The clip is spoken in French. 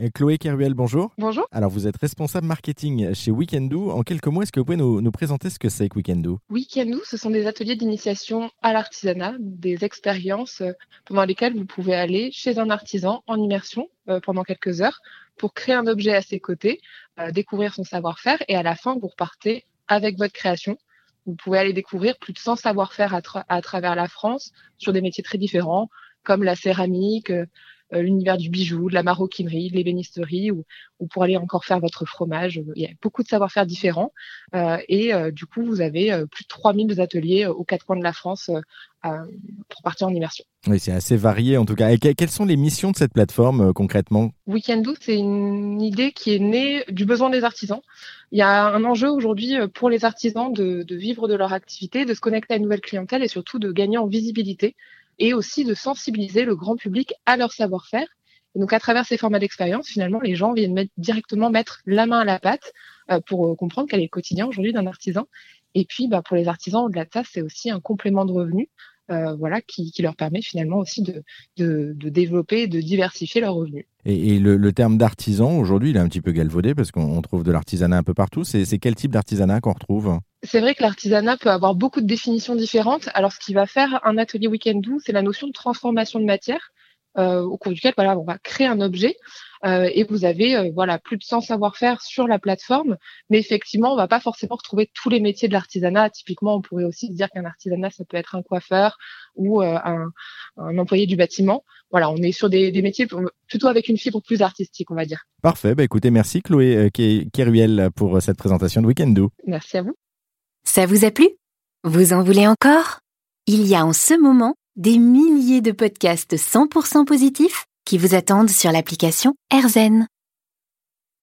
Euh, Chloé Keruel, bonjour. Bonjour. Alors, vous êtes responsable marketing chez Weekendoo. En quelques mots, est-ce que vous pouvez nous, nous présenter ce que c'est que Weekendoo? Weekendoo, ce sont des ateliers d'initiation à l'artisanat, des expériences euh, pendant lesquelles vous pouvez aller chez un artisan en immersion euh, pendant quelques heures pour créer un objet à ses côtés, découvrir son savoir-faire et à la fin, vous repartez avec votre création. Vous pouvez aller découvrir plus de 100 savoir-faire à, à travers la France sur des métiers très différents comme la céramique, euh, l'univers du bijou, de la maroquinerie, de l'ébénisterie, ou, ou, pour aller encore faire votre fromage. Il y a beaucoup de savoir-faire différents. Euh, et euh, du coup, vous avez plus de 3000 ateliers aux quatre coins de la France pour partir en immersion. Oui, c'est assez varié en tout cas. Et quelles sont les missions de cette plateforme concrètement? Weekendoo, c'est une idée qui est née du besoin des artisans. Il y a un enjeu aujourd'hui pour les artisans de, de, vivre de leur activité, de se connecter à une nouvelle clientèle et surtout de gagner en visibilité et aussi de sensibiliser le grand public à leur savoir-faire. Donc, à travers ces formats d'expérience, finalement, les gens viennent directement mettre la main à la pâte euh, pour euh, comprendre quel est le quotidien aujourd'hui d'un artisan. Et puis, bah, pour les artisans, au-delà de ça, c'est aussi un complément de revenus euh, voilà, qui, leur permet finalement aussi de, de, de développer, de diversifier leurs revenus. Et, le, terme d'artisan, aujourd'hui, il est un petit peu galvaudé parce qu'on trouve de l'artisanat un peu partout. C'est quel type d'artisanat qu'on retrouve? C'est vrai que l'artisanat peut avoir beaucoup de définitions différentes. Alors, ce qui va faire un atelier week-end doux, c'est la notion de transformation de matière, euh, au cours duquel voilà, on va créer un objet. Euh, et vous avez euh, voilà plus de 100 savoir-faire sur la plateforme, mais effectivement, on va pas forcément retrouver tous les métiers de l'artisanat. Typiquement, on pourrait aussi dire qu'un artisanat, ça peut être un coiffeur ou euh, un, un, employé du bâtiment. Voilà, on est sur des, des, métiers plutôt avec une fibre plus artistique, on va dire. Parfait. Bah, écoutez, merci Chloé Keruel pour cette présentation de Weekend Merci à vous. Ça vous a plu? Vous en voulez encore? Il y a en ce moment des milliers de podcasts 100% positifs qui vous attendent sur l'application AirZen.